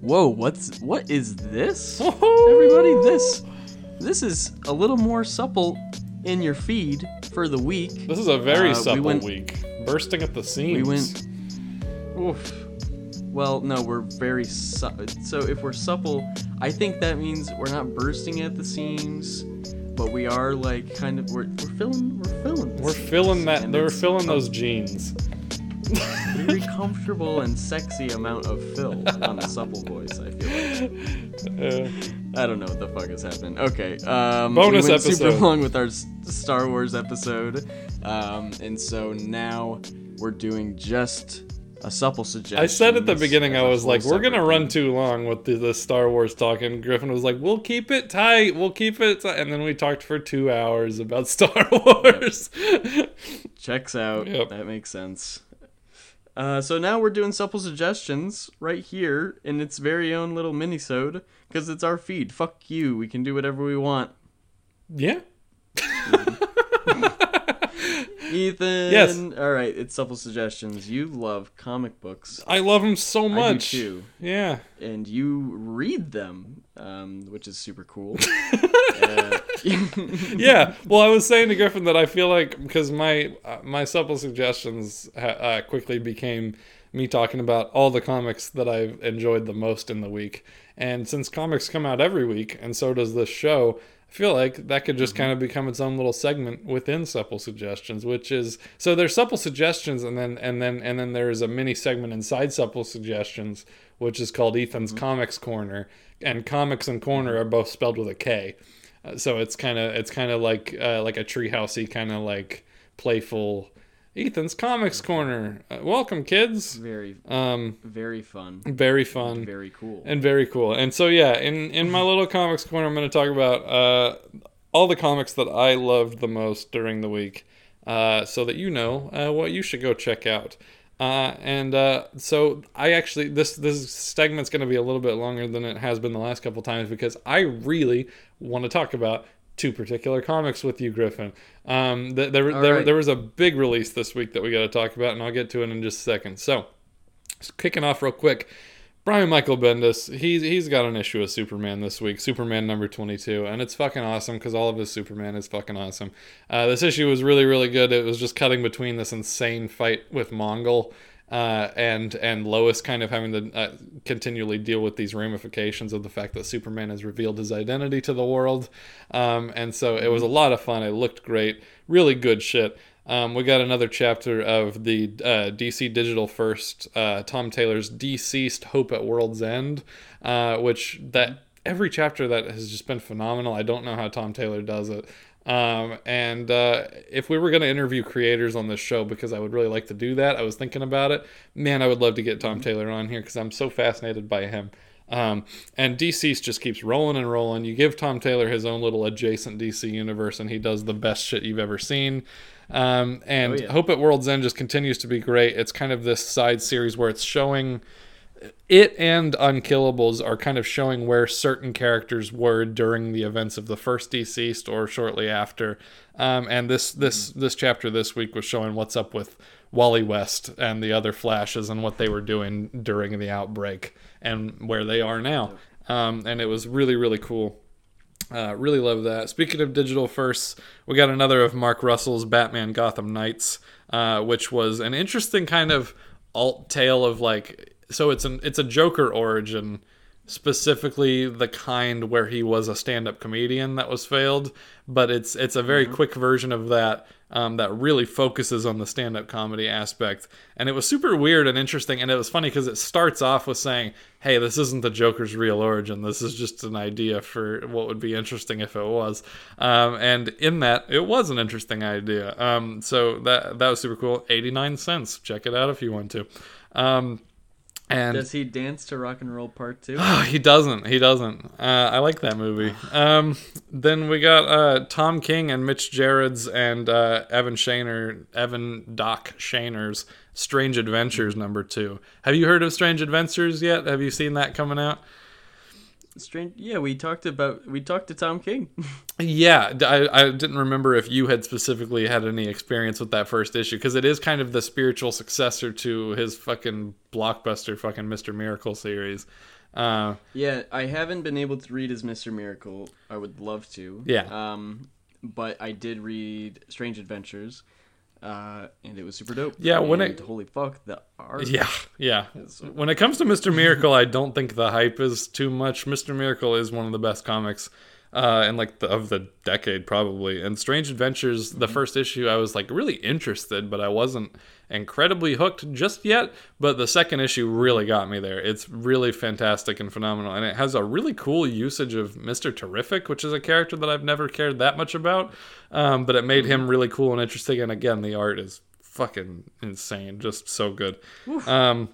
Whoa, what's what is this? Everybody, this this is a little more supple in your feed for the week. This is a very Uh, we supple went- week. Bursting at the seams. We went. Oof. Well, no, we're very su- so. If we're supple, I think that means we're not bursting at the seams, but we are like kind of we're, we're filling we're filling. We're filling that. They're filling those jeans. very comfortable and sexy amount of fill on a supple voice. I feel like. Uh, I don't know what the fuck is happening. Okay. Um, Bonus we went super long with our Star Wars episode, um, and so now we're doing just a supple suggestion. I said at the beginning, I was like, "We're gonna run too long with the, the Star Wars talk," and Griffin was like, "We'll keep it tight. We'll keep it." Tight. And then we talked for two hours about Star Wars. Checks out. Yep. That makes sense. Uh, so now we're doing supple suggestions right here in its very own little mini-sode because it's our feed. Fuck you. We can do whatever we want. yeah. Ethan. Yes. All right. It's supple suggestions. You love comic books. I love them so much. I do too. Yeah. and you read them, um, which is super cool. Uh, yeah. Well, I was saying to Griffin that I feel like because my uh, my supple suggestions ha- uh, quickly became me talking about all the comics that I've enjoyed the most in the week, and since comics come out every week, and so does this show. I feel like that could just kind of become its own little segment within supple suggestions, which is so there's supple suggestions, and then and then and then there's a mini segment inside supple suggestions, which is called Ethan's Comics Corner, and comics and corner are both spelled with a K. Uh, so it's kind of it's kind of like uh, like a treehousey kind of like playful Ethan's Comics Corner. Uh, welcome, kids. very, Um, very fun. very fun Very cool. and very cool. And so yeah, in in my little comics corner, I'm going to talk about uh, all the comics that I loved the most during the week, uh, so that you know uh, what you should go check out. Uh, and uh, so I actually this this segment's going to be a little bit longer than it has been the last couple times because I really want to talk about two particular comics with you, Griffin. Um, th- there All there, right. there was a big release this week that we got to talk about, and I'll get to it in just a second. So kicking off real quick. Brian Michael Bendis, he's he's got an issue of Superman this week, Superman number twenty two, and it's fucking awesome because all of his Superman is fucking awesome. Uh, this issue was really really good. It was just cutting between this insane fight with Mongul uh, and and Lois kind of having to uh, continually deal with these ramifications of the fact that Superman has revealed his identity to the world, um, and so it was a lot of fun. It looked great, really good shit. Um, we got another chapter of the uh, DC Digital First, uh, Tom Taylor's DCeased Hope at World's End, uh, which that every chapter that has just been phenomenal. I don't know how Tom Taylor does it. Um, and uh, if we were going to interview creators on this show, because I would really like to do that, I was thinking about it. Man, I would love to get Tom Taylor on here because I'm so fascinated by him. Um, and DC's just keeps rolling and rolling. You give Tom Taylor his own little adjacent DC universe, and he does the best shit you've ever seen. Um, and Oh, yeah. Hope at World's End just continues to be great. It's kind of this side series where it's showing it and Unkillables are kind of showing where certain characters were during the events of the first DCeased or shortly after. Um, and this this this chapter this week was showing what's up with Wally West and the other Flashes and what they were doing during the outbreak and where they are now. Um, and it was really really cool. Uh, really love that. Speaking of digital firsts, we got another of Mark Russell's Batman Gotham Knights, uh, which was an interesting kind of alt tale of like. So it's an it's a Joker origin, specifically the kind where he was a stand-up comedian that was failed, but it's it's a very quick version of that um, that really focuses on the stand-up comedy aspect, and it was super weird and interesting, and it was funny because it starts off with saying, "Hey, this isn't the Joker's real origin. This is just an idea for what would be interesting if it was," um, and in that, it was an interesting idea. Um, so that that was super cool. Eighty nine cents. Check it out if you want to. And Does he dance to Rock and Roll Part Two? Oh, he doesn't. He doesn't. Uh, I like that movie. Um, then we got uh, Tom King and Mitch Gerads and uh, Evan Shaner, Evan Doc Shaner's Strange Adventures number two. Have you heard of Strange Adventures yet? Have you seen that coming out? Strange. Yeah, we talked about we talked to Tom King. Yeah, I, I didn't remember if you had specifically had any experience with that first issue because it is kind of the spiritual successor to his fucking blockbuster fucking Mr. Miracle series. Uh, yeah, I haven't been able to read his Mister Miracle. I would love to. Yeah. Um, but I did read Strange Adventures, uh, and it was super dope. Yeah, when And it- holy fuck the art. yeah, yeah. When it comes to Mr. Miracle, I don't think the hype is too much. Mr. Miracle is one of the best comics uh, in like the, of the decade probably. And Strange Adventures, the first issue, I was like really interested, but I wasn't incredibly hooked just yet. But the second issue really got me there. It's really fantastic and phenomenal, and it has a really cool usage of Mr. Terrific, which is a character that I've never cared that much about. Um, but it made him really cool and interesting. And again, the art is fucking insane, just so good. Um,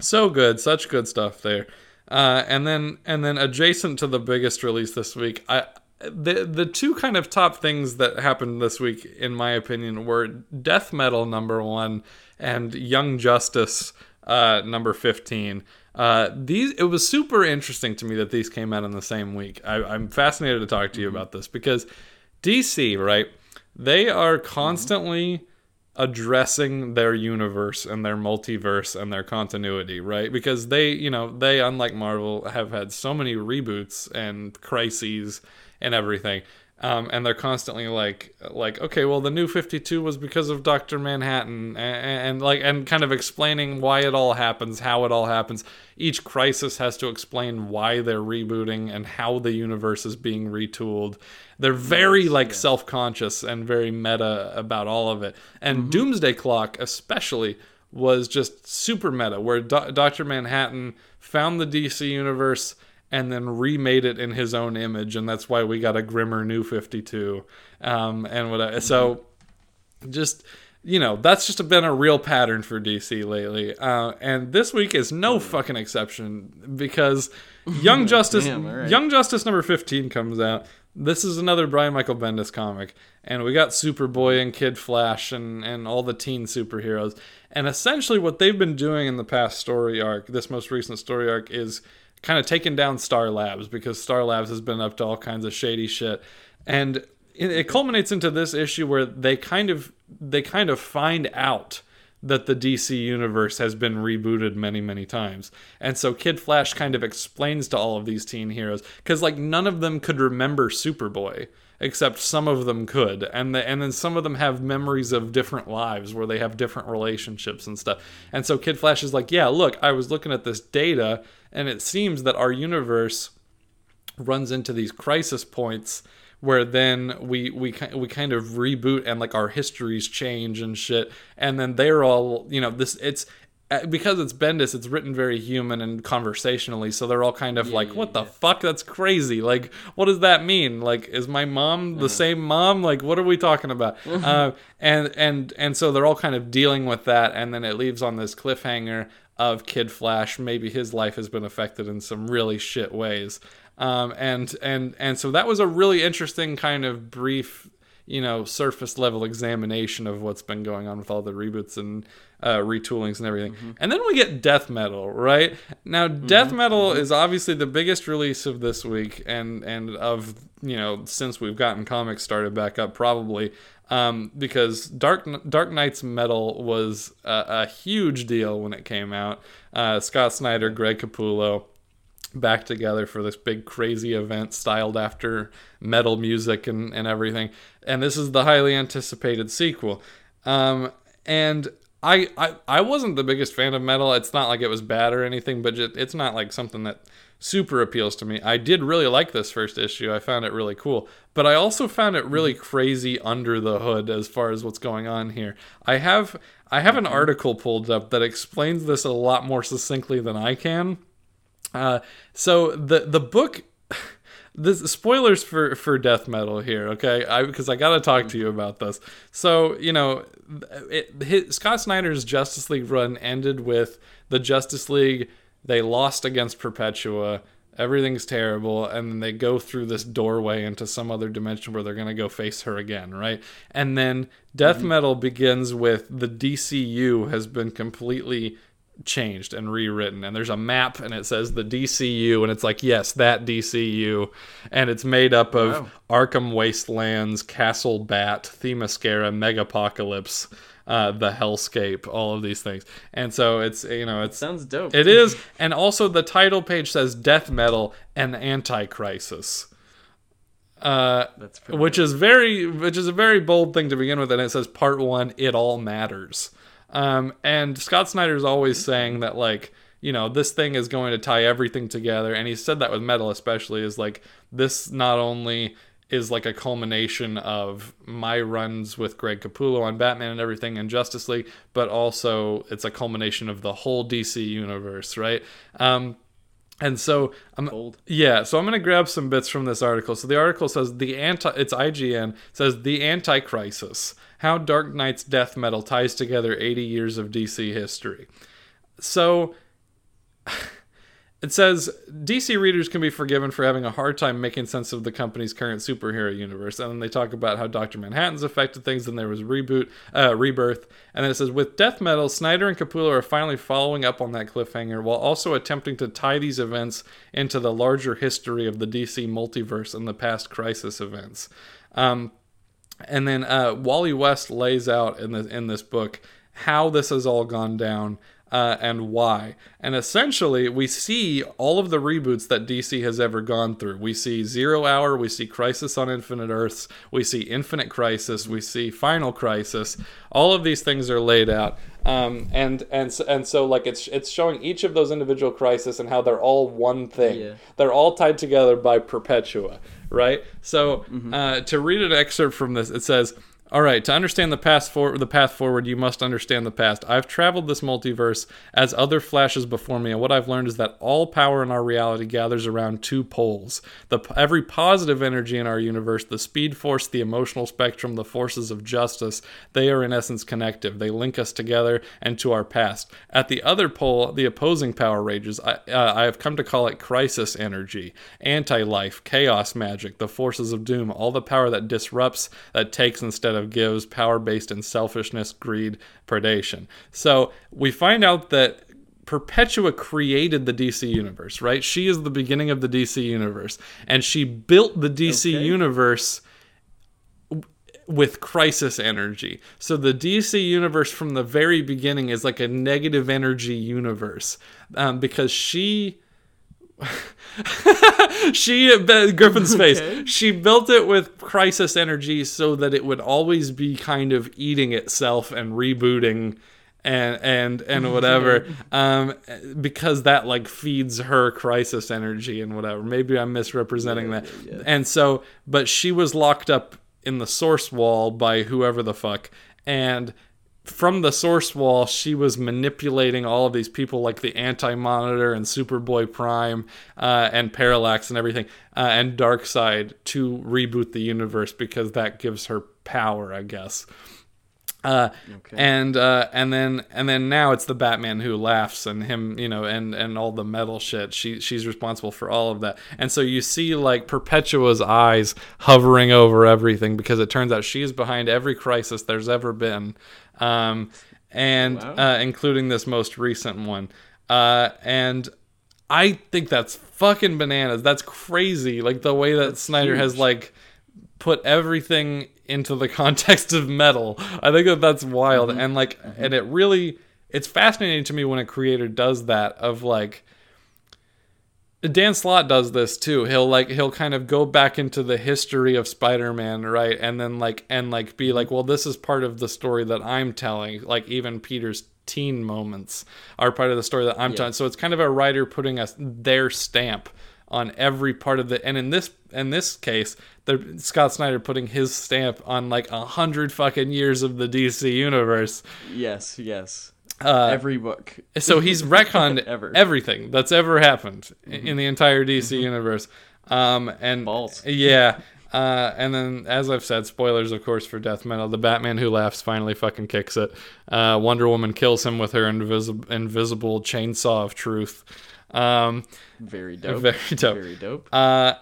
so good, such good stuff there. Uh, and then and then adjacent to the biggest release this week, I the the two kind of top things that happened this week, in my opinion, were Death Metal number one and Young Justice uh, number fifteen. Uh, these it was super interesting to me that these came out in the same week. I, I'm fascinated to talk to you about this because DC, right? They are constantly addressing their universe and their multiverse and their continuity, right? Because they, you know, they unlike Marvel have had so many reboots and crises and everything. Um, and they're constantly like, like, okay, well, the new Fifty Two was because of Doctor Manhattan, and, and like, and kind of explaining why it all happens, how it all happens. Each crisis has to explain why they're rebooting and how the universe is being retooled. They're very like self-conscious and very meta about all of it. And Doomsday Clock, especially, was just super meta, where Do- Doctor Manhattan found the DC universe and then remade it in his own image, and that's why we got a grimmer new 52. Um, and what I, so just you know that's just been a real pattern for DC lately, uh, and this week is no fucking exception because Young Justice, Damn, right. Young Justice number 15 comes out. This is another Brian Michael Bendis comic, and we got Superboy and Kid Flash and and all the teen superheroes. And essentially, what they've been doing in the past story arc, this most recent story arc, is kind of taking down Star Labs because Star Labs has been up to all kinds of shady shit, and it, it culminates into this issue where they kind of they kind of find out that the DC universe has been rebooted many many times. And so Kid Flash kind of explains to all of these teen heroes cuz like none of them could remember Superboy except some of them could and the, and then some of them have memories of different lives where they have different relationships and stuff. And so Kid Flash is like, "Yeah, look, I was looking at this data and it seems that our universe runs into these crisis points where then we we we kind of reboot and like our histories change and shit. And then they're all you know this it's uh, because it's Bendis it's written very human and conversationally so they're all kind of like yeah, what the yeah. fuck? That's crazy. Like what does that mean? Like is my mom the same mom? Like what are we talking about? Uh, and and and so they're all kind of dealing with that and then it leaves on this cliffhanger of Kid Flash. Maybe his life has been affected in some really shit ways um, and and and so that was a really interesting kind of brief you know surface level examination of what's been going on with all the reboots and uh, retoolings and everything. And then we get death metal right? Now death metal is obviously the biggest release of this week and and of you know since we've gotten comics started back up probably um, because Dark Dark Knight's metal was a, a huge deal when it came out. Uh, Scott Snyder, Greg Capullo, back together for this big crazy event styled after metal music and, and everything. And this is the highly anticipated sequel. Um, and I, I I wasn't the biggest fan of metal. It's not like it was bad or anything, but just, it's not like something that super appeals to me. I did really like this first issue. I found it really cool. But I also found it really crazy under the hood as far as what's going on here. I have I have an article pulled up that explains this a lot more succinctly than I can. Uh, so the the book, the spoilers for for death metal here, okay? I because I got to talk to you about this. So you know, it, his, Scott Snyder's Justice League run ended with the Justice League. They lost against Perpetua. Everything's terrible, and then they go through this doorway into some other dimension where they're gonna go face her again, right? And then death metal begins with the DCU has been completely changed and rewritten and there's a map and it says the DCU and it's like yes that DCU and it's made up of Wow. Arkham Wastelands, Castle Bat, Themyscira, Megapocalypse, uh, the Hellscape, all of these things. And so it's you know it's Sounds dope. it is and also the title page says death metal and anti-crisis. Uh which is very which is a very bold thing to begin with and it says part 1 it all matters. Um and Scott Snyder's always saying that like you know this thing is going to tie everything together and he said that with metal especially is like this not only is like a culmination of my runs with Greg Capullo on Batman and everything and Justice League, but also it's a culmination of the whole DC universe, right? Um, and so I'm yeah, so I'm gonna grab some bits from this article. So the article says the anti it's IGN says the anti-crisis how Dark Knight's death metal ties together 80 years of DC history. So it says DC readers can be forgiven for having a hard time making sense of the company's current superhero universe, and then they talk about how Doctor Manhattan's affected things. Then there was reboot, uh, rebirth, and then it says with death metal, Snyder and Capullo are finally following up on that cliffhanger while also attempting to tie these events into the larger history of the DC multiverse and the past Crisis events. Um, and then uh, Wally West lays out in in this book how this has all gone down uh, and why. And essentially, we see all of the reboots that DC has ever gone through. We see Zero Hour, we see Crisis on Infinite Earths, we see Infinite Crisis, we see Final Crisis. All of these things are laid out. Um, and and so, and so like it's it's showing each of those individual crises and how they're all one thing. Yeah. They're all tied together by Perpetua, right? So uh, to read an excerpt from this, it says. All right, to understand the path for the path forward, you must understand the past. I've traveled this multiverse as other flashes before me, and what I've learned is that all power in our reality gathers around two poles. The every positive energy in our universe, the speed force, the emotional spectrum, the forces of justice, they are in essence connective. They link us together and to our past. At the other pole, the opposing power rages. I, uh, I have come to call it crisis energy, anti-life, chaos magic, the forces of doom, all the power that disrupts, that takes instead of gives, power based in selfishness, greed, predation. So we find out that Perpetua created the DC universe, right? She is the beginning of the DC universe, and she built the DC Okay. universe with crisis energy. So the DC universe from the very beginning is like a negative energy universe um, because she. she Griffin's face. Okay. She built it with crisis energy so that it would always be kind of eating itself and rebooting and and and whatever um because that like feeds her crisis energy and whatever maybe i'm misrepresenting Yeah, that yeah, yeah. and so but she was locked up in the source wall by whoever the fuck and from the source wall she was manipulating all of these people like the anti-monitor and superboy prime uh, and parallax and everything uh, and darkseid to reboot the universe because that gives her power i guess uh, Okay. and uh, and then and then now it's the Batman who laughs and him, you know, and and all the metal shit. She she's responsible for all of that. And so you see like Perpetua's eyes hovering over everything because it turns out she's behind every crisis there's ever been, um, and Wow. uh, including this most recent one. Uh, and I think that's fucking bananas. That's crazy. Like the way that Snyder has like put everything into the context of metal. I think that that's wild mm-hmm. and like mm-hmm. and it really it's fascinating to me when a creator does that of like Dan Slott does this too. He'll like he'll kind of go back into the history of Spider-Man, right? And then like and like be like, well, this is part of the story that I'm telling. Like even Peter's teen moments are part of the story that I'm telling. So it's kind of a writer putting a their stamp on every part of the and in this in this case, the Scott Snyder putting his stamp on like a hundred fucking years of the DC universe. yes, yes. Uh, Every book. so he's retconned Ever. everything that's ever happened i- in the entire DC universe. Um, and Balls. yeah. Uh, and then, as I've said, spoilers, of course, for Death Metal. The Batman Who Laughs finally fucking kicks it. Uh, Wonder Woman kills him with her invisible, invisible chainsaw of truth. Um, Very dope. Very dope. Very dope. uh,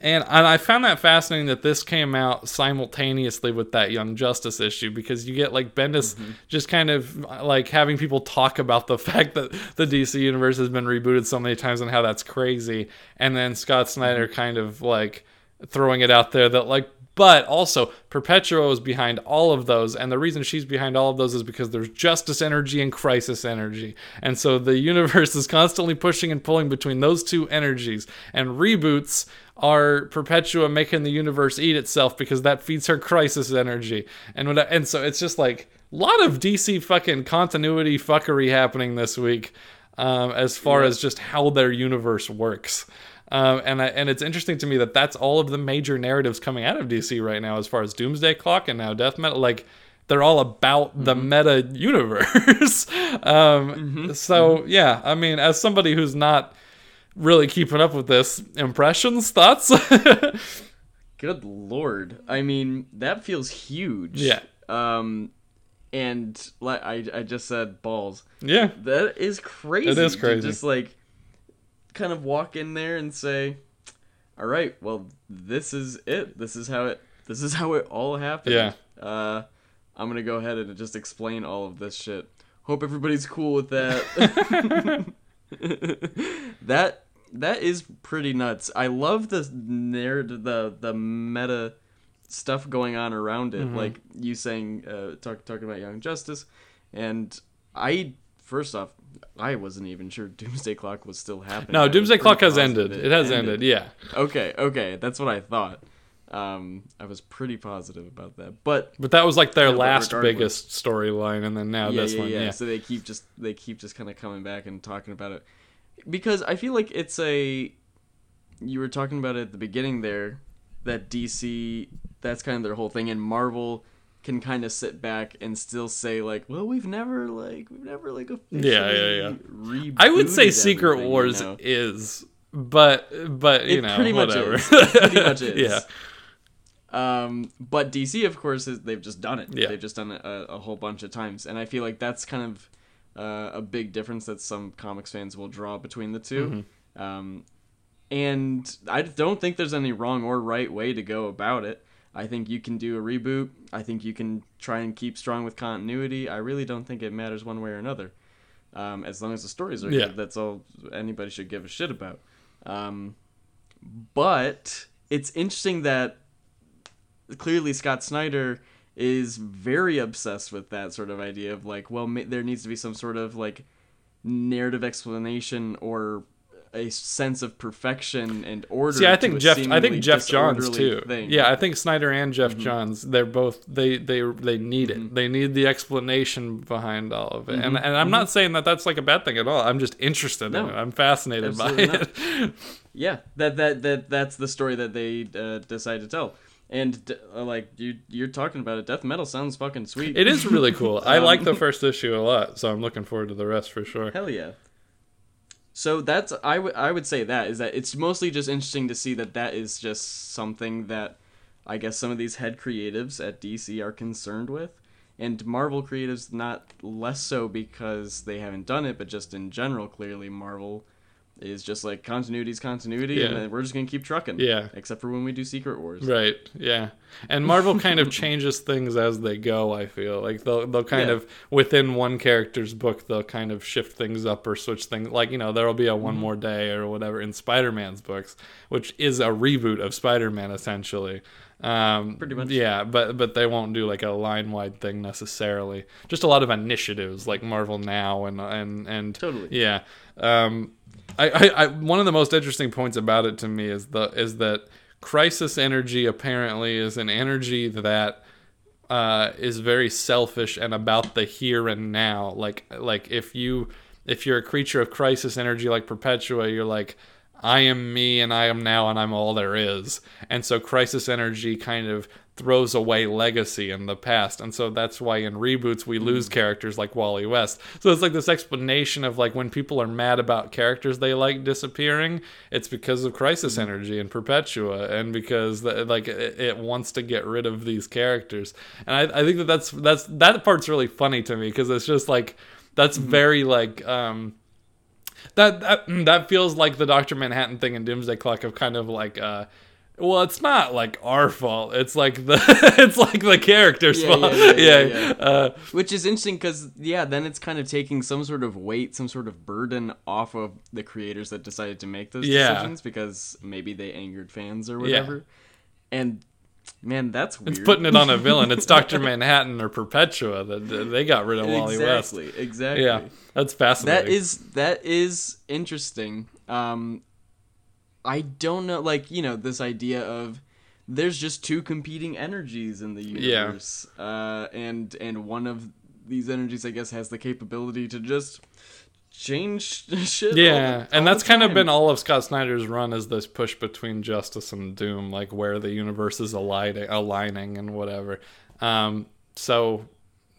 and, I found that fascinating that this came out simultaneously with that Young Justice issue because you get like Bendis mm-hmm. just kind of like having people talk about the fact that the DC universe has been rebooted so many times and how that's crazy, and then Scott Snyder mm-hmm. kind of like throwing it out there that like but also Perpetua is behind all of those and the reason she's behind all of those is because there's justice energy and crisis energy. And so the universe is constantly pushing and pulling between those two energies. And reboots are Perpetua making the universe eat itself because that feeds her crisis energy. And when and so it's just like a lot of DC fucking continuity fuckery happening this week um, as far as just how their universe works. Um, and I, and it's interesting to me that that's all of the major narratives coming out of DC right now, as far as Doomsday Clock and now Death Metal. Like they're all about the meta universe. um, So yeah, I mean, as somebody who's not really keeping up with this, impressions, thoughts? Good lord. I mean, that feels huge. Yeah. Um, and like I, I just said balls. yeah, That is crazy. It is crazy. just like kind of walk in there and say, "All right, well, this is it. This is how it. This is how it all happened." Yeah. Uh, I'm gonna go ahead and just explain all of this shit. Hope everybody's cool with that. that that is pretty nuts. I love the narrative, the the meta stuff going on around Mm-hmm. it. Like you saying, uh, talk, talking about Young Justice, and I first off, I wasn't even sure Doomsday Clock was still happening. No, Doomsday Clock has ended. It has ended. Yeah, Okay, okay, that's what I thought. Um, I was pretty positive about that, but but that was like their Yeah, last biggest storyline, and then now yeah, this yeah, one. yeah, Yeah, So they keep just they keep just kind of coming back and talking about it because I feel like it's a. You were talking about it at the beginning there, that DC that's kind of their whole thing, and Marvel can kind of sit back and still say like, well, we've never like we've never like officially Yeah, yeah, yeah. I would say Secret everything, you Wars know? is, but but you It know pretty much is. It pretty much is. yeah, Um, but DC, of course, is they've just done it. Yeah. They've just done it a, a whole bunch of times, and I feel like that's kind of uh, a big difference that some comics fans will draw between the 2 Mm-hmm. Um, and I don't think there's any wrong or right way to go about it. I think you can do a reboot. I think you can try and keep strong with continuity. I really don't think it matters one way or another. Um, as long as the stories are Yeah. good, that's all anybody should give a shit about. Um, but it's interesting that clearly Scott Snyder is very obsessed with that sort of idea of like, well, ma- there needs to be some sort of like narrative explanation or a sense of perfection and order. See, I think Geoff. I think Geoff Johns too. thing. Yeah, I think Snyder and Geoff Mm-hmm. Johns. They're both. They they they need it. They need the explanation behind all of it. Mm-hmm. And and I'm not saying that that's like a bad thing at all. I'm just interested No, in it. I'm fascinated by absolutely it. yeah, that that that that's the story that they uh, decide to tell. And uh, like you, you're talking about it. Death metal sounds fucking sweet. It is really cool. I like Um, the first issue a lot, so I'm looking forward to the rest for sure. Hell yeah. So that's I would I would say that is that it's mostly just interesting to see that that is just something that I guess some of these head creatives at DC are concerned with, and Marvel creatives not less so because they haven't done it, but just in general, clearly Marvel is just like continuity's continuity, and Yeah. then we're just gonna keep trucking. Yeah. Except for when we do Secret Wars. Right. Yeah. And Marvel kind of changes things as they go, I feel. Like they'll they'll kind Yeah. of within one character's book they'll kind of shift things up or switch things like, you know, there'll be a one Mm-hmm. more day or whatever in Spider-Man's books, which is a reboot of Spider-Man essentially. Um Pretty much. Yeah, but but they won't do like a line-wide thing necessarily. Just a lot of initiatives like Marvel Now and and and Totally. yeah. Um, I, I, I one of the most interesting points about it to me is the is that crisis energy apparently is an energy that uh, is very selfish and about the here and now. Like like if you if you're a creature of crisis energy like Perpetua, you're like I am me and I am now and I'm all there is. And so crisis energy kind of throws away legacy in the past. And so that's why in reboots we lose characters like Wally West. So it's like this explanation of like when people are mad about characters they like disappearing, it's because of crisis energy and Perpetua and because the, like it, it wants to get rid of these characters. And I, I think that that's that's that part's really funny to me because it's just like that's very like um that that that feels like the Doctor Manhattan thing and Doomsday Clock of kind of like uh Well, it's not like our fault. It's like the it's like the character's Yeah, fault. yeah, yeah, yeah. Uh, Which is interesting because, yeah, then it's kind of taking some sort of weight, some sort of burden off of the creators that decided to make those decisions because maybe they angered fans or whatever. And, man, that's weird. it's putting it on a villain. It's Doctor Manhattan or Perpetua that they got rid of Wally West. exactly, exactly. Yeah, that's fascinating. That is that is interesting. Um, I don't know, like you know, this idea of there's just two competing energies in the Yeah. universe, uh, and and one of these energies, I guess, has the capability to just change shit. all Yeah, the- all and that's kind of been all of Scott Snyder's run is this push between justice and doom, like where the universe is aligning, aligning and whatever. Um, so,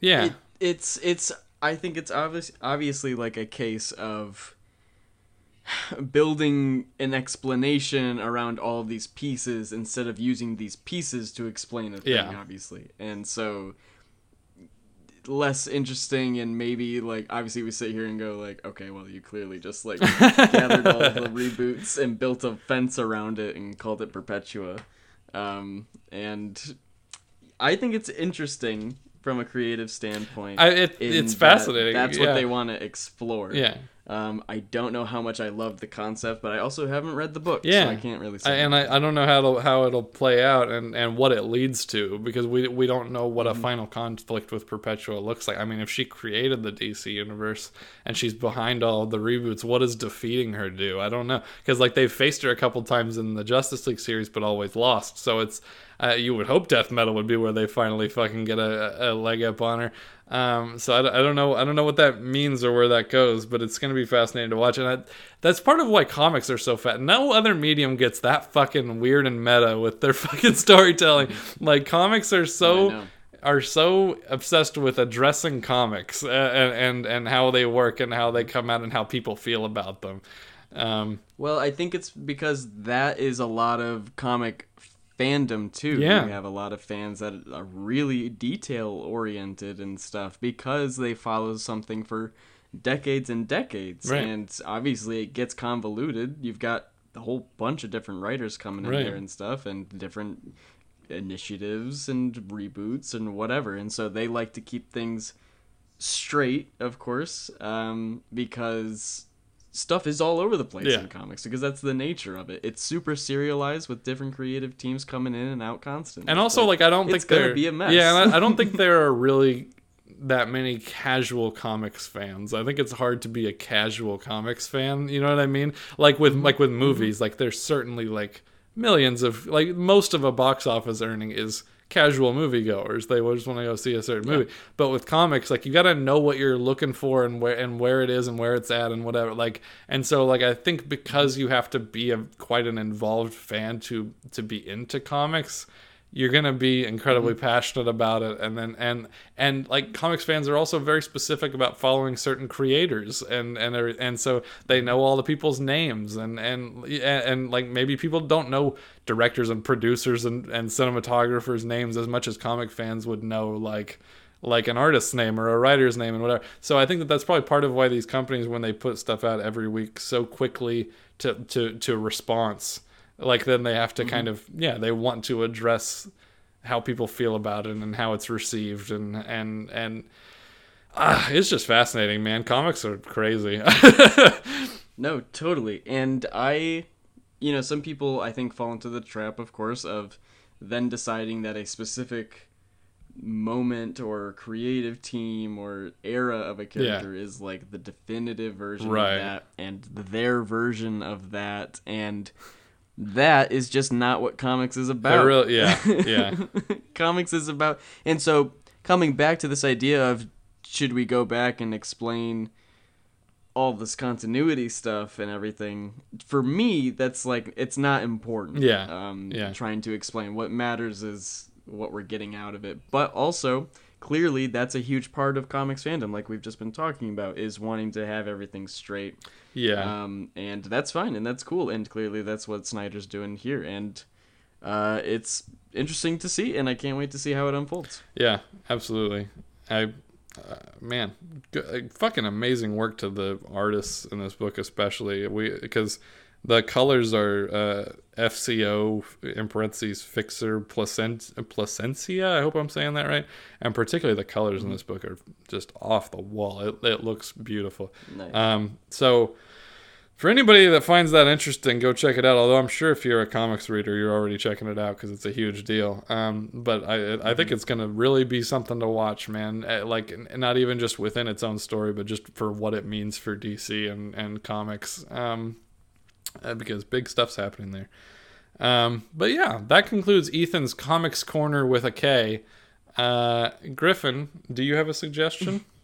yeah, It, it's it's. I think it's obvious, obviously like a case of building an explanation around all these pieces instead of using these pieces to explain a thing. Yeah. Obviously, and so less interesting and maybe like obviously we sit here and go like okay well you clearly just like gathered all the reboots and built a fence around it and called it perpetua um and i think it's interesting from a creative standpoint I, it, it's fascinating. that's yeah. what they want to explore Yeah, um i don't know how much i love the concept but i also haven't read the book Yeah. so i can't really I, say and I, I don't know how it'll how it'll play out and, and what it leads to because we we don't know what a Mm-hmm. final conflict with Perpetua looks like. I mean, if she created the DC universe and she's behind all the reboots, what does defeating her do? I don't know because like they've faced her a couple times in the Justice League series, but always lost. So it's uh, you would hope Death Metal would be where they finally fucking get a, a leg up on her. Um, so I, I don't know I don't know what that means or where that goes, but it's gonna be fascinating to watch. And I, that's part of why comics are so fat. No other medium gets that fucking weird and meta with their fucking storytelling. like comics are so are so obsessed with addressing comics uh, and, and and how they work and how they come out and how people feel about them. Um, Well, I think it's because that is a lot of comic fandom too. Yeah. We have a lot of fans that are really detail oriented and stuff because they follow something for decades and decades. Right. And obviously it gets convoluted. You've got a whole bunch of different writers coming in Right. there and stuff and different initiatives and reboots and whatever. And so they like to keep things straight, of course, um, because stuff is all over the place Yeah. in comics because that's the nature of it. It's super serialized with different creative teams coming in and out constantly. and also, like I don't it's think gonna there be a mess. Yeah, I, I don't think there are really that many casual comics fans. I think it's hard to be a casual comics fan. You know what I mean? Like with mm-hmm. like with mm-hmm. movies, like there's certainly like millions of like most of a box office earning is casual moviegoers. They just want to go see a certain movie. But with comics, like you got to know what you're looking for and where and where it is and where it's at and whatever. Like and so like I think because you have to be a quite an involved fan to to be into comics you're gonna be incredibly mm-hmm. passionate about it and then and and like comics fans are also very specific about following certain creators and and and so they know all the people's names and and and, and like maybe people don't know directors and producers and and cinematographers names as much as comic fans would know like like an artist's name or a writer's name and whatever. So I think that that's probably part of why these companies, when they put stuff out every week so quickly to to to response, like then they have to kind of yeah they want to address how people feel about it and how it's received and and and ah, it's just fascinating, man. Comics are crazy. No, totally. And I, you know, some people I think fall into the trap, of course, of then deciding that a specific moment or creative team or era of a character is like the definitive version Right. of that and their version of that and that is just not what comics is about. really- yeah, yeah. comics is about and so coming back to this idea of should we go back and explain all this continuity stuff and everything for me that's like it's not important Yeah, um yeah. trying to explain what matters is what we're getting out of it but also clearly that's a huge part of comics fandom like we've just been talking about is wanting to have everything straight Yeah. um, and that's fine and that's cool and clearly that's what Snyder's doing here and uh, it's interesting to see and I can't wait to see how it unfolds. Yeah, absolutely. I, uh, man, uh, fucking amazing work to the artists in this book, especially we because The colors are uh, FCO in parentheses Fixer Placent- Plascencia. I hope I'm saying that right. And particularly the colors in this book are just off the wall. It, it looks beautiful. Nice. Um, so for anybody that finds that interesting, go check it out. Although I'm sure if you're a comics reader, you're already checking it out because it's a huge deal. Um, but I I think it's gonna really be something to watch, man. Uh, Like not even just within its own story, but just for what it means for DC and and comics. Um, uh, because big stuff's happening there. Um, but yeah, that concludes Ethan's Comics Corner with a K. Uh, Griffin, do you have a suggestion?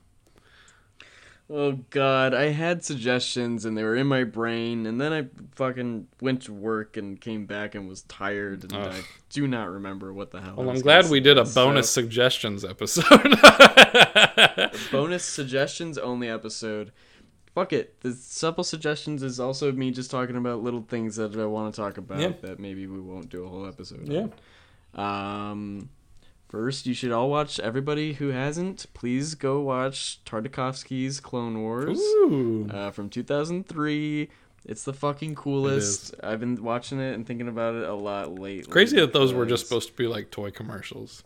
Oh god, I had suggestions and they were in my brain, and then I fucking went to work and came back and was tired, and Ugh. I do not remember what the hell. Well, I'm glad we did a bonus so- suggestions episode. bonus suggestions only episode. Fuck it. The supple suggestions is also me just talking about little things that I want to talk about Yeah. that maybe we won't do a whole episode. yeah. on. Um, first, you should all watch. Everybody who hasn't, please go watch Tartakovsky's Clone Wars Ooh. uh, from 2003. It's the fucking coolest. I've been watching it and thinking about it a lot lately. Crazy that those were just supposed to be like toy commercials.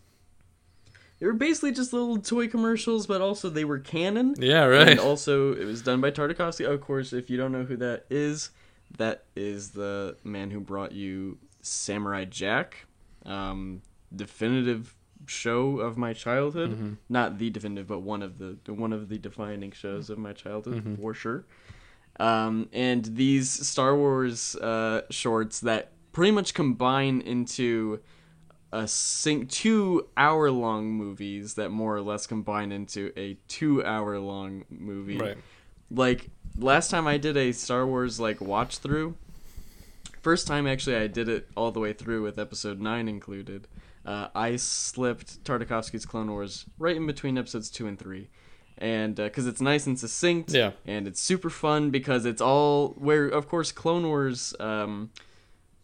They were basically just little toy commercials, but also they were canon. Yeah, right. And also, it was done by Tartakovsky. Of course, if you don't know who that is, that is the man who brought you Samurai Jack, um, definitive show of my childhood. Mm-hmm. Not the definitive, but one of the one of the defining shows of my childhood Mm-hmm. for sure. Um, and these Star Wars uh, shorts that pretty much combine into a sync two hour long movies that more or less combine into a two hour long movie. Right. Like last time I did a Star Wars like watch through. First time actually I did it all the way through with episode nine included. Uh, I slipped Tartakovsky's Clone Wars right in between episodes two and three, and because it's nice and succinct, Yeah. and it's super fun because it's all where of course Clone Wars. Um,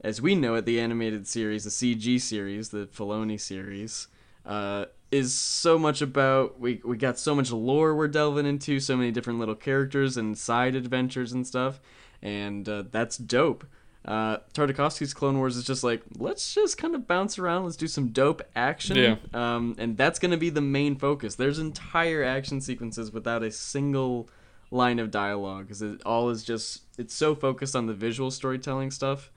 as we know it, the animated series, the CG series, the Filoni series, uh, is so much about we we got so much lore we're delving into, so many different little characters and side adventures and stuff, and uh, that's dope. Uh, Tartakovsky's Clone Wars is just like let's just kind of bounce around, let's do some dope action, Yeah. um, and that's gonna be the main focus. There's entire action sequences without a single line of dialogue because it all is just it's so focused on the visual storytelling stuff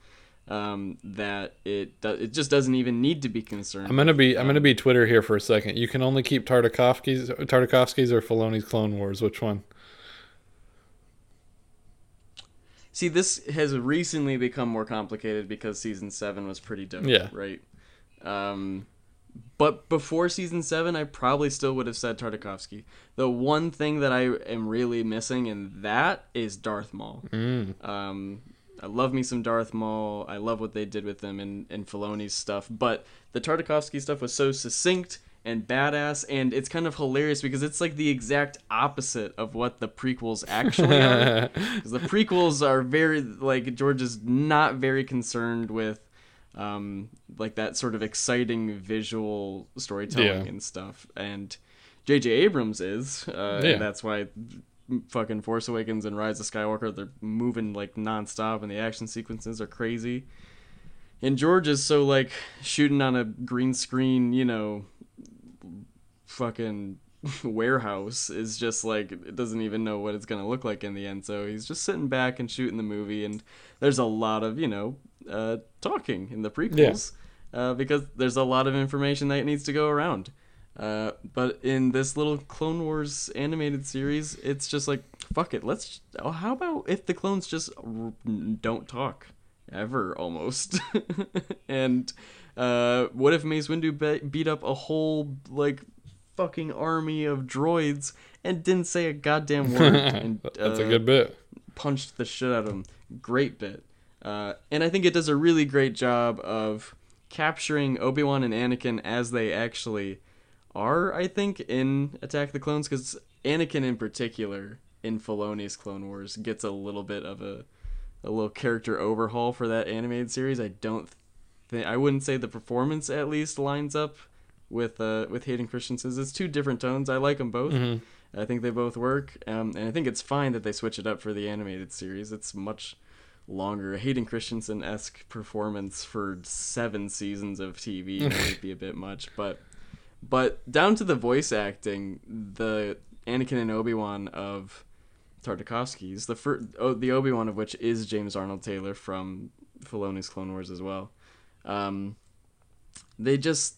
um, that it do- it just doesn't even need to be concerned. I'm gonna be I'm gonna be Twitter here for a second. You can only keep Tartakovsky's Tartakovsky's or Filoni's Clone Wars. Which one? See, this has recently become more complicated because season seven was pretty dope. Yeah. Right. Um, but before season seven, I probably still would have said Tartakovsky. The one thing that I am really missing in that is Darth Maul. Mm. Um, I love me some Darth Maul. I love what they did with them in, in Filoni's stuff. But the Tartakovsky stuff was so succinct and badass, and it's kind of hilarious because it's like the exact opposite of what the prequels actually are. Because the prequels are very like George is not very concerned with um, like that sort of exciting visual storytelling Yeah. and stuff, and J.J. Abrams is, uh, Yeah. and that's why fucking Force Awakens and Rise of Skywalker they're moving like nonstop, and the action sequences are crazy. And George is so like shooting on a green screen, you know, fucking warehouse is just like it doesn't even know what it's gonna look like in the end. So he's just sitting back and shooting the movie, and there's a lot of you know uh, talking in the prequels uh, because there's a lot of information that needs to go around. Uh, but in this little Clone Wars animated series, it's just like fuck it. Let's. Oh, how about if the clones just r- don't talk ever almost? and uh, what if Mace Windu be- beat up a whole like fucking army of droids and didn't say a goddamn word? and, That's a uh, good bit. punched the shit out of him. Great bit. Uh, and I think it does a really great job of capturing Obi Wan and Anakin as they actually are. I think in Attack of the Clones because Anakin in particular in Filoni's Clone Wars gets a little bit of a a little character overhaul for that animated series. I don't think I wouldn't say the performance at least lines up with uh with Hayden Christensen's. It's two different tones. I like them both. I think they both work, um, and I think it's fine that they switch it up for the animated series. It's much longer. Hayden Christensen esque performance for seven seasons of TV might be a bit much, but but down to the voice acting, the Anakin and Obi Wan of Tartakovsky's the first, oh, the Obi Wan of which is James Arnold Taylor from Filoni's Clone Wars as well. Um, they just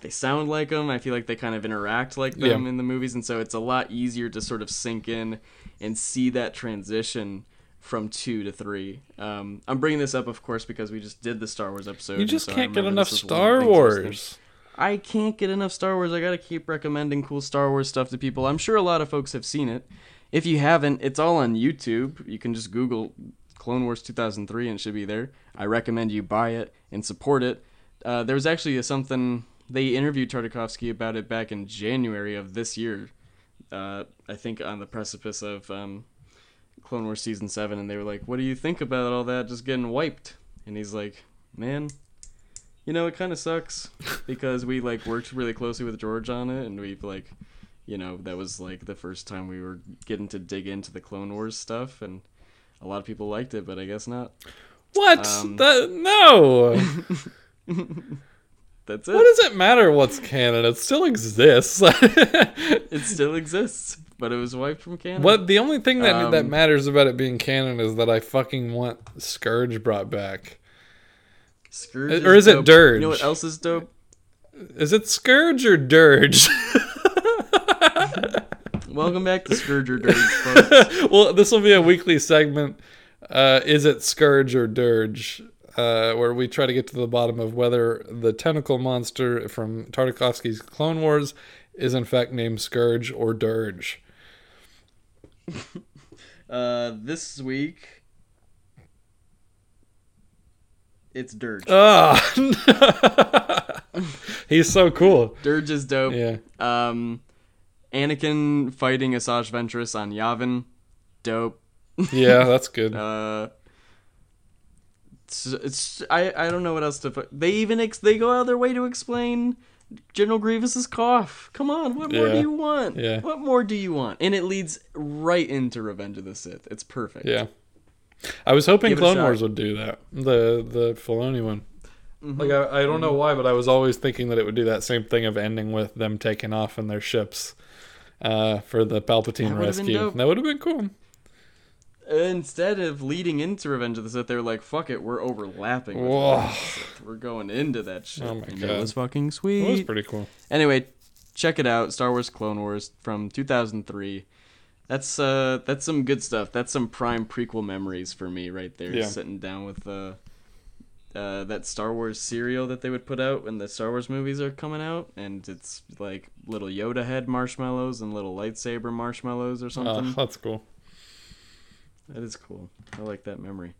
they sound like them. I feel like they kind of interact like them Yeah. in the movies, and so it's a lot easier to sort of sink in and see that transition from two to three. Um, I'm bringing this up, of course, because we just did the Star Wars episode. You just so can't get enough this was one of the Star things I was thinking. Wars. I can't get enough Star Wars. I gotta keep recommending cool Star Wars stuff to people. I'm sure a lot of folks have seen it. If you haven't, it's all on YouTube. You can just Google Clone Wars 2003 and it should be there. I recommend you buy it and support it. Uh, there was actually something they interviewed Tartakovsky about it back in January of this year. Uh, I think on the precipice of um, Clone Wars season seven, and they were like, "What do you think about all that just getting wiped?" And he's like, "Man, you know, it kind of sucks because we like worked really closely with George on it, and we've like, you know, that was like the first time we were getting to dig into the Clone Wars stuff, and a lot of people liked it, but I guess not. What? Um, That- no. That's it. what does it matter what's canon? It still exists. It still exists, but it was wiped from canon. what? The only thing that that Um, matters about it being canon is that I fucking want Scourge brought back. Scourge or is it. Durge? You know what else is dope? Is it Scourge or Durge? Welcome back to Scourge or Durge, folks. well, this will be a weekly segment. Uh, is it Scourge or Durge? Uh, where we try to get to the bottom of whether the tentacle monster from Tartakovsky's Clone Wars is in fact named Scourge or Durge. Uh, this week, it's Durge. Ah, he's so cool. Durge is dope. Yeah, Um, Anakin fighting Asajj Ventress on Yavin, dope. yeah, that's good. Uh, it's, it's I I don't know what else to. They even ex- they go out of their way to explain General Grievous's cough. Come on, what more Yeah. do you want? Yeah. What more do you want? And it leads right into Revenge of the Sith. It's perfect. Yeah, I was hoping Give Clone. Wars would do that. The the Filoni one. Mm-hmm. Like I, I don't know why, but I was always thinking that it would do that same thing of ending with them taking off in their ships uh, for the Palpatine That rescue. That would have been cool. Instead of leading into Revenge of the Sith, they were like, "Fuck it, we're overlapping. With Whoa. Revenge of the Sith. We're going into that shit." Oh my and God. it was fucking sweet. It was pretty cool. Anyway, check it out. Star Wars Clone Wars from 2003. That's uh that's some good stuff. That's some prime prequel memories for me right there. Yeah. Sitting down with uh uh, that Star Wars cereal that they would put out when the Star Wars movies are coming out, and it's like little Yoda head marshmallows and little lightsaber marshmallows or Uh, something. that's cool. That is cool. I like that memory.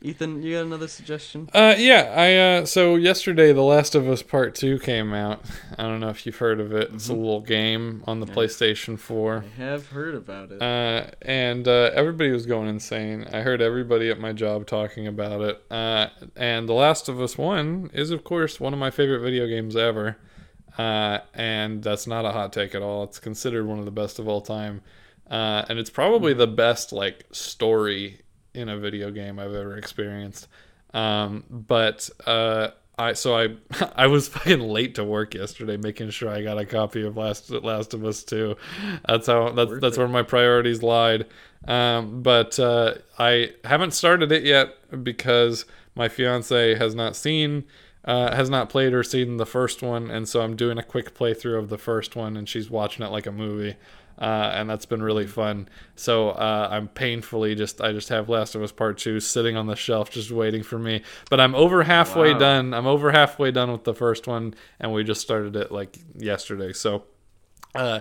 Ethan, you got another suggestion? Uh, yeah, I uh, so yesterday, The Last of Us Part Two came out. I don't know if you've heard of it. It's a little game on the PlayStation Four. I have heard about it. Uh, and uh, everybody was going insane. I heard everybody at my job talking about it. Uh, and The Last of Us One is, of course, one of my favorite video games ever. Uh, and that's not a hot take at all. It's considered one of the best of all time. Uh, and it's probably the best like story in a video game I've ever experienced. Um, but uh, I so I I was fucking late to work yesterday, making sure I got a copy of Last Last of Us Two. That's how that's Worth that's it. where my priorities lied. Um, but uh, I haven't started it yet because my fiance has not seen. Uh, has not played or seen the first one, and so I'm doing a quick playthrough of the first one, and she's watching it like a movie uh, and that's been really fun. So uh, I'm painfully just I just have Last of Us Part Two sitting on the shelf just waiting for me. But I'm over halfway Wow. done. I'm over halfway done with the first one, and we just started it like yesterday. So. Uh,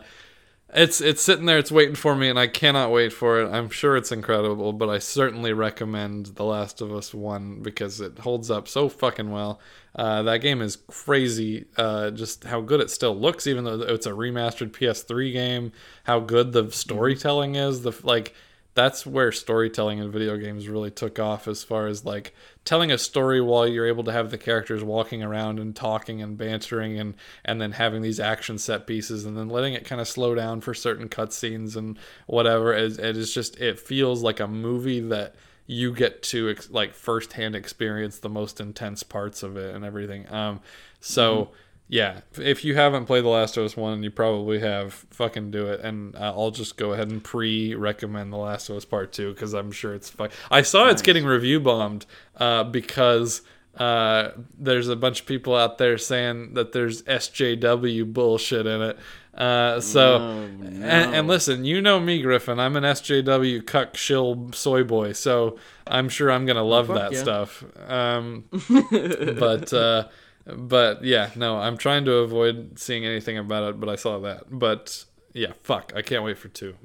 it's it's sitting there, it's waiting for me, and I cannot wait for it. I'm sure it's incredible, but I certainly recommend The Last of Us One because it holds up so fucking well. Uh, that game is crazy, uh, just how good it still looks, even though it's a remastered PS3 game. How good the storytelling is, the like that's where storytelling in video games really took off as far as like telling a story while you're able to have the characters walking around and talking and bantering and and then having these action set pieces and then letting it kind of slow down for certain cutscenes and whatever it, it is just it feels like a movie that you get to ex- like firsthand experience the most intense parts of it and everything. Um, so. Mm-hmm. Yeah, if you haven't played The Last of Us One, you probably have. Fucking do it, and uh, I'll just go ahead and pre-recommend The Last of Us Part Two because I'm sure it's fun. I saw it's getting review bombed uh, because uh, there's a bunch of people out there saying that there's SJW bullshit in it. Uh, so, No, and, and listen, you know me, Griffin. I'm an SJW cuck shill soy boy, so I'm sure I'm gonna love fuck that yeah. stuff. Um, but uh, but yeah, no, I'm trying to avoid seeing anything about it. But I saw that. But yeah, fuck, I can't wait for two.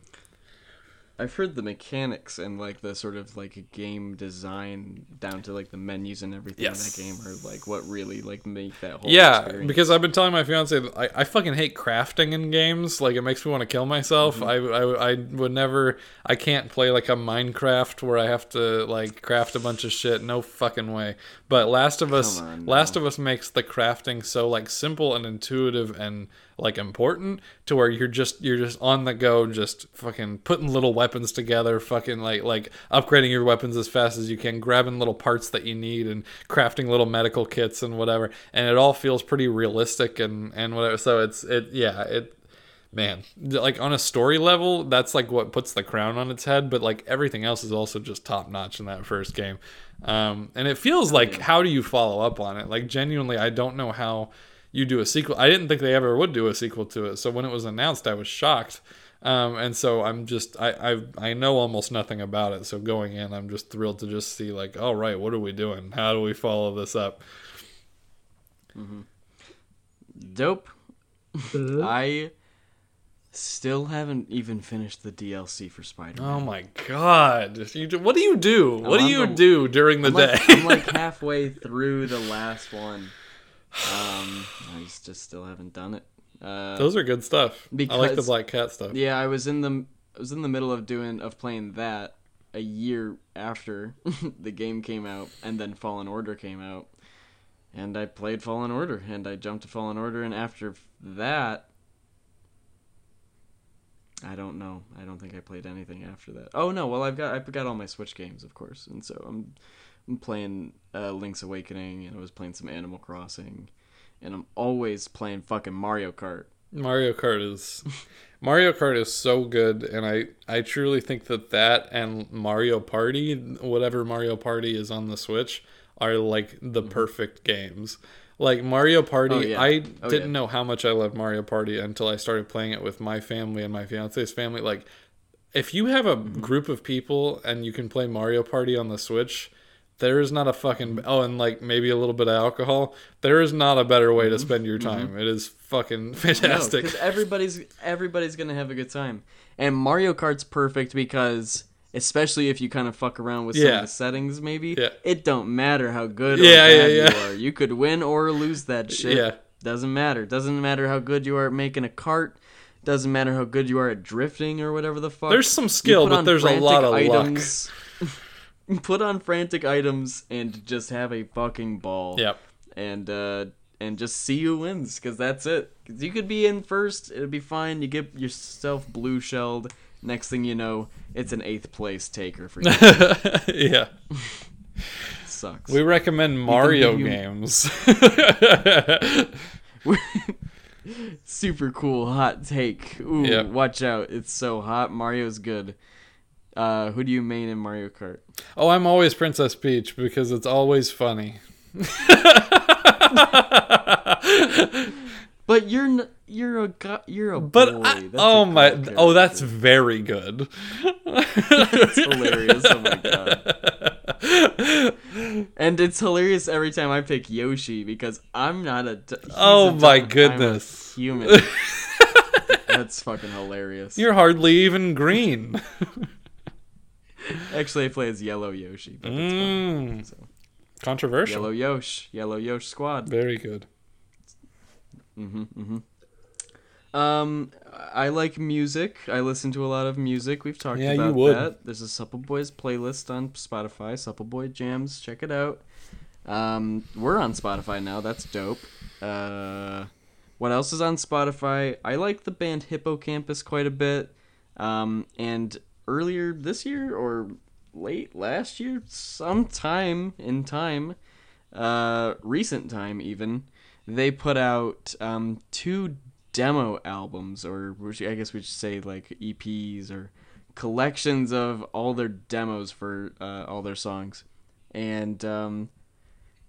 I've heard the mechanics and like the sort of like game design down to like the menus and everything Yes. in that game are like what really like make that whole Yeah, experience. because I've been telling my fiance that I, I fucking hate crafting in games. Like it makes me want to kill myself. Mm-hmm. I, I I would never. I can't play like a Minecraft where I have to like craft a bunch of shit. No fucking way. But Last of Us, on, Last no. of Us makes the crafting so like simple and intuitive and like important to where you're just you're just on the go, just fucking putting little weapons together, fucking like like upgrading your weapons as fast as you can, grabbing little parts that you need, and crafting little medical kits and whatever. And it all feels pretty realistic and and whatever. So it's it yeah it man like on a story level that's like what puts the crown on its head but like everything else is also just top notch in that first game um and it feels like how do you follow up on it like genuinely i don't know how you do a sequel. I didn't think they ever would do a sequel to it. So when it was announced i was shocked. Um and so i'm just i i, I know almost nothing about it. So going in i'm just thrilled to just see like all right what are we doing? How do we follow this up? Dope. I still haven't even finished the DLC for Spider. Man Oh my god. You do, what do you do? What do on you the- do during the I'm day? Like, I'm like halfway through the last one. Um, I just, still haven't done it. Uh, Those are good stuff. I like the Black Cat stuff. yeah, I was in the I was in the middle of doing of playing that a year after the game came out, and then Fallen Order came out, and I played Fallen Order, and I jumped to Fallen Order, and after that. I don't know. I don't think I played anything after that. Oh no, well I've got I've got all my Switch games, of course, and so I'm playing uh, Link's Awakening, and I was playing some Animal Crossing, and I'm always playing fucking Mario Kart. Mario Kart is Mario Kart is so good, and I I truly think that that and Mario Party, whatever Mario Party is on the Switch, are like the perfect games. Like Mario Party, Mm-hmm. Oh, yeah. I Oh, didn't yeah. know how much I loved Mario Party until I started playing it with my family and my fiance's family. Like, if you have a Mm-hmm. group of people and you can play Mario Party on the Switch, there is not a fucking oh, and like maybe a little bit of alcohol. There is not a better way to mm-hmm. spend your mm-hmm. time. It is fucking fantastic. because everybody's everybody's gonna have a good time, and Mario Kart's perfect because. Especially if you kind of fuck around with some Yeah. of the settings, maybe Yeah. it don't matter how good or Yeah, yeah, bad yeah. you are. You could win or lose that shit. Yeah. Doesn't matter. Doesn't matter how good you are at making a cart. Doesn't matter how good you are at drifting or whatever the fuck. There's some skill, but there's a lot of luck. put on frantic items and just have a fucking ball. Yep. And uh and just see who wins because that's it. 'Cause you could be in first, it'd be fine. You get yourself blue shelled. Next thing you know, it's an eighth place taker for you. yeah. sucks. We recommend Mario you- games. Super cool hot take. Ooh, Yeah. watch out! It's so hot. Mario's good. Uh, who do you main in Mario Kart? oh, I'm always Princess Peach because it's always funny. But you're n- you're a you're a But boy. I, That's a oh my, oh, that's very good. That's hilarious. Oh my god. And it's hilarious every time I pick Yoshi because I'm not a. Oh a my dog, I'm a goodness. human. That's fucking hilarious. You're hardly even green. Actually, I play as Yellow Yoshi. But it's Mm, fun. So, controversial. Yellow Yosh, Yellow Yosh Squad. Very good. Mm-hmm, mm-hmm. Um, I like music. I listen to a lot of music. We've talked Yeah, about that. There's a Supple Boys playlist on Spotify. Supple Boy Jams. Check it out. Um, we're on Spotify now. That's dope. Uh, what else is on Spotify? I like the band Hippo Campus quite a bit. Um, and earlier this year, or late last year, sometime in time, uh, recent time even, they put out um, two demo albums, or I guess we should say like EPs or collections of all their demos for uh, all their songs, and um,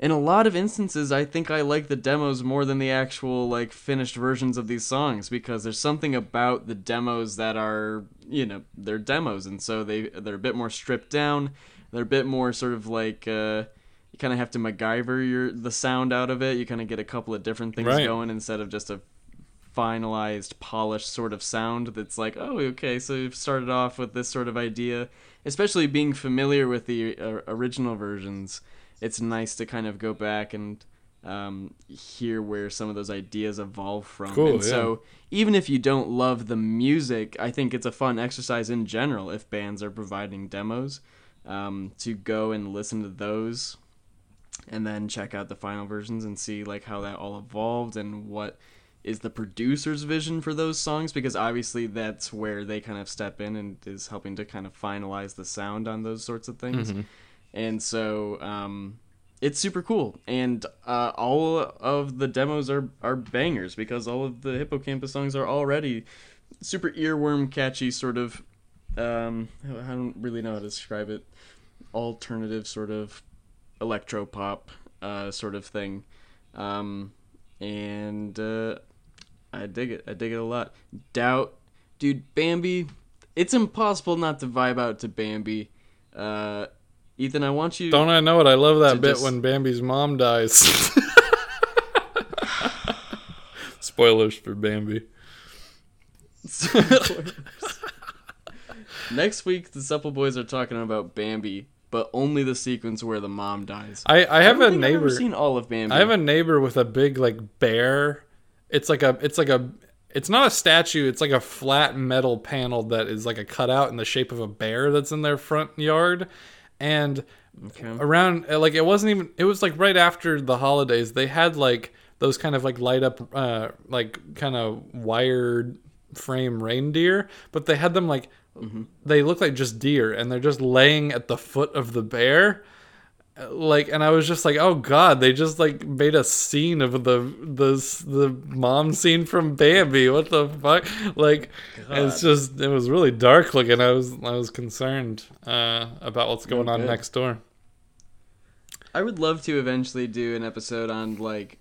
in a lot of instances, I think I like the demos more than the actual like finished versions of these songs because there's something about the demos that are you know they're demos, and so they they're a bit more stripped down. They're a bit more sort of like. Uh, you kind of have to MacGyver your the sound out of it. You kind of get a couple of different things Right. going instead of just a finalized, polished sort of sound that's like, oh, okay, so you've started off with this sort of idea. Especially being familiar with the uh, original versions, it's nice to kind of go back and um, hear where some of those ideas evolve from. Cool, and so, even if you don't love the music, I think it's a fun exercise in general if bands are providing demos um, to go and listen to those and then check out the final versions and see like how that all evolved and what is the producer's vision for those songs because obviously that's where they kind of step in and is helping to kind of finalize the sound on those sorts of things and so um, it's super cool and uh, all of the demos are, are bangers because all of the Hippo Campus songs are already super earworm catchy sort of um, i don't really know how to describe it alternative sort of electro pop uh, sort of thing um, and uh, I dig it. I dig it a lot. Doubt, dude, Bambi. It's impossible not to vibe out to Bambi. Uh, Ethan, I want you. Don't I know it? I love that bit just- when Bambi's mom dies. Spoilers for Bambi. Spoilers. Next week, the Supple Boys are talking about Bambi, but only the sequence where the mom dies. I, I have don't a think I've neighbor. seen all of Bambi. I have a neighbor with a big like bear. It's like a it's like a it's not a statue, it's like a flat metal panel that is like a cutout in the shape of a bear that's in their front yard. And Okay. around uh, like it wasn't even it was like right after the holidays they had like those kind of like light up uh like kind of wired frame reindeer but they had them like they look like just deer and they're just laying at the foot of the bear like and i was just like oh god they just like made a scene of the the the mom scene from bambi. What the fuck? Like it's just it was really dark looking. I was i was concerned uh about what's going on next door. I would love to eventually do an episode on like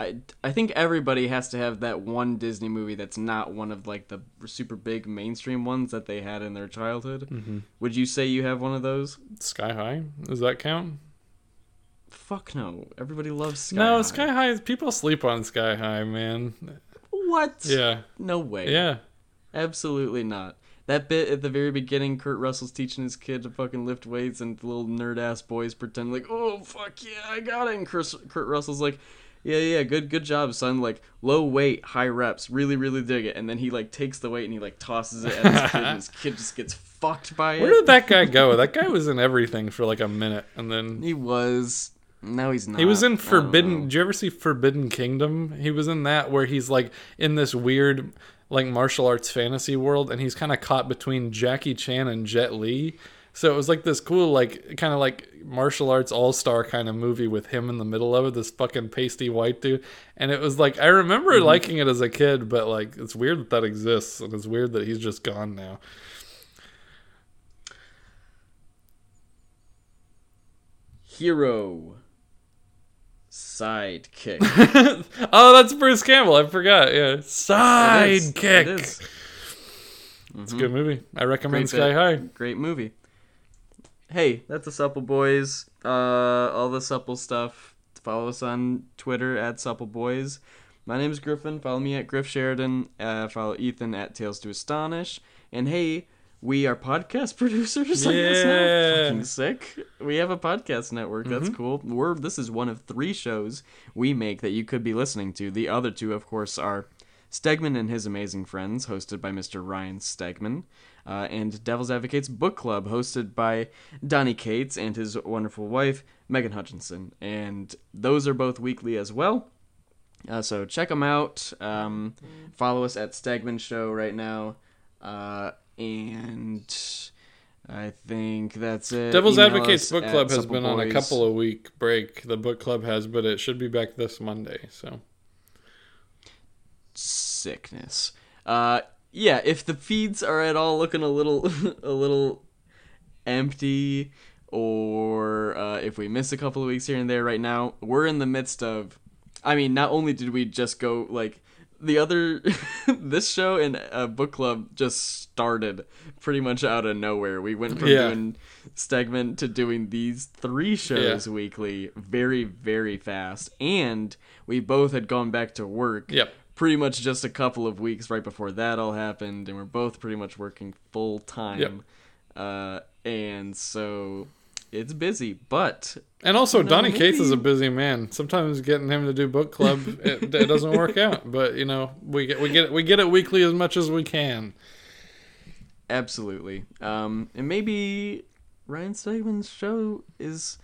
I, I think everybody has to have that one Disney movie that's not one of like the super big mainstream ones that they had in their childhood. Mm-hmm. Would you say you have one of those? Sky High? Does that count? Fuck no. Everybody loves Sky no, High. Sky High. People sleep on Sky High, man. What? Yeah, No way. yeah. Absolutely not. That bit at the very beginning, Kurt Russell's teaching his kid to fucking lift weights, and the little nerd ass boys pretend like, "Oh fuck yeah, I got it." And Kurt, Kurt Russell's like, "Yeah, yeah, good, good job, son. Like low weight, high reps, really, really dig it." And then he like takes the weight and he like tosses it at his kid, and his kid just gets fucked by it. Where did that guy go? That guy was in everything for like a minute, and then He was. No, he's not. he was in Forbidden. Did you ever see Forbidden Kingdom? He was in that where he's like in this weird like martial arts fantasy world, and he's kind of caught between Jackie Chan and Jet Li. So it was like this cool, like kind of like martial arts all star kind of movie with him in the middle of it, this fucking pasty white dude. And it was like I remember Mm-hmm. liking it as a kid, but like it's weird that that exists, and it's weird that he's just gone now. Hero. Sidekick. oh, that's Bruce Campbell. I forgot. Yeah, It is. sidekick. It is. It's a good movie. I recommend Great Sky bit. High. Great movie. Hey, that's the Supple Boys. Uh, all the Supple stuff. Follow us on Twitter at Supple Boys. My name is Griffin. Follow me at Griff Sheridan. Uh, follow Ethan at Tales to Astonish. And hey, we are podcast producers. Yeah. Fucking sick. We have a podcast network. That's cool. We're this is one of three shows we make that you could be listening to. The other two, of course, are Stegman and His Amazing Friends, hosted by Mr. Ryan Stegman, uh, and Devil's Advocates Book Club, hosted by Donny Cates and his wonderful wife, Megan Hutchinson. And those are both weekly as well. Uh, so check them out. Um, follow us at Stegman Show right now. Uh, and I think that's it. Devil's Email Advocates Book Club has been on a couple of week break. The book club has, but it should be back this Monday. So sickness. Uh, yeah, if the feeds are at all looking a little, a little empty, or uh, if we miss a couple of weeks here and there, right now we're in the midst of. I mean, not only did we just go like the other, this show and uh, book club just started pretty much out of nowhere. We went from Yeah. doing segment to doing these three shows weekly very, very fast, and we both had gone back to work yep. Pretty much just a couple of weeks right before that all happened, and we're both pretty much working full time. Yep. Uh, and so it's busy, but And also, know, Donny Cates is a busy man. Sometimes getting him to do book club it, it doesn't work out. But you know, we get we get we get it weekly as much as we can. absolutely. Um, and maybe Ryan Stegman's show is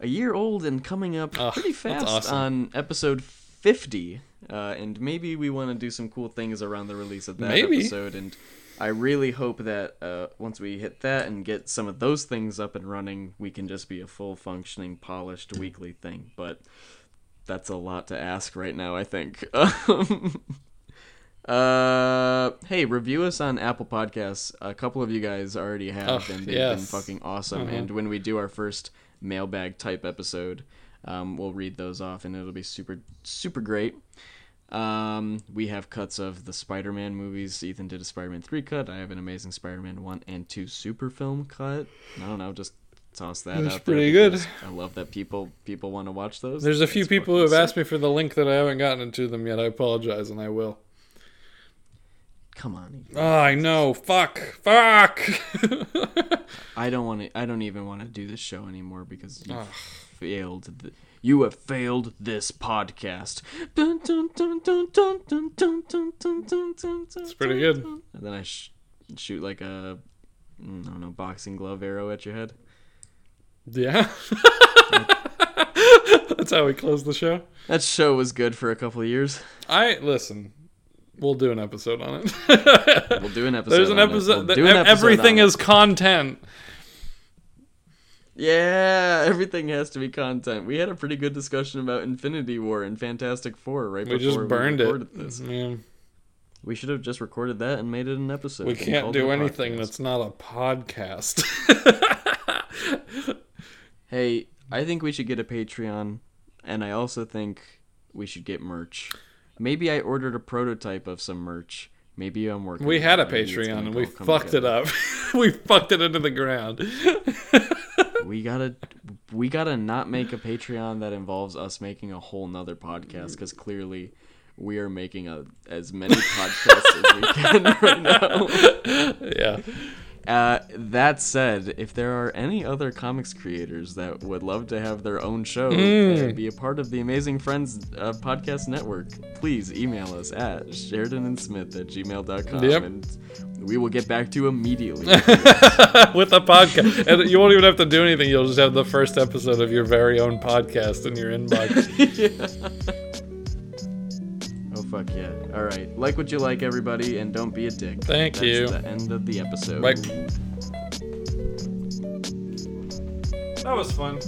a year old and coming up Ugh, pretty fast awesome. on episode fifty. Uh, and maybe we want to do some cool things around the release of that Maybe. episode and. I really hope that uh, once we hit that and get some of those things up and running, we can just be a full functioning, polished weekly thing. But that's a lot to ask right now, I think. Uh, hey, review us on Apple Podcasts. A couple of you guys already have, and they've been fucking awesome. Mhm. And when we do our first mailbag type episode, um, we'll read those off, and it'll be super, super great. Um, we have cuts of the Spider-Man movies. Ethan did a Spider-Man three cut. I have an Amazing Spider-Man one and two super film cut. I don't know, just toss that That's out there pretty good. I love that people people want to watch those. There's a few people who have sick. asked me for the link that I haven't gotten to them yet. I apologize, and I will. Come on. Oh, I know. Fuck. Fuck. I don't want to. I don't even want to do this show anymore because you failed. The, you have failed this podcast. It's pretty good. And then I sh- shoot like a, I don't know, boxing glove arrow at your head. Yeah. That's how we close the show. That show was good for a couple of years. I listen. We'll do an episode on it. We'll do an episode. There's an on it. episode. We'll an episode everything it. is content. Yeah, everything has to be content. We had a pretty good discussion about Infinity War and Fantastic Four right We before just burned we it. recorded this. Yeah. We should have just recorded that and made it an episode. We can't do anything podcast. that's not a podcast. Hey, I think we should get a Patreon, and I also think we should get merch. Maybe I ordered a prototype of some merch. Maybe I'm working. we had a it. Maybe it's Patreon and we fucked it up. we fucked it into the ground. We gotta, we gotta not make a Patreon that involves us making a whole nother podcast because clearly. We are making a, as many podcasts as we can right now. yeah. Uh, that said, if there are any other comics creators that would love to have their own show Mm. and be a part of the Amazing Friends uh, podcast network, please email us at sheridanandsmith at gmail.com Yep. and we will get back to you immediately. With a podcast. And you won't even have to do anything. You'll just have the first episode of your very own podcast in your inbox. oh, fuck yeah. All right. Like what you like, everybody, and don't be a dick. Thank That's you. the end of the episode. Bye. that was fun.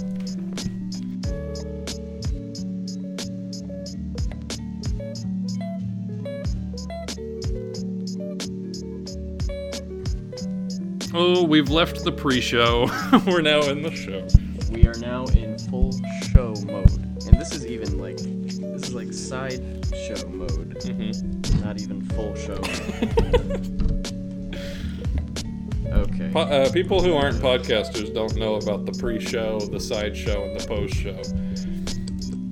Oh, we've left the pre-show. We're now in the show. We are now in full show mode. And this is even like, this is like side show mode. Mm-hmm. Not even full show. okay. Po- uh, people who aren't podcasters don't know about the pre-show, the side show, and the post-show.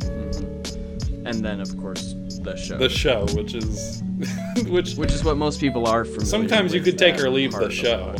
Mhm. And then, of course, the show. The show, which is, which Which is what most people are from. Sometimes you could take or leave the show.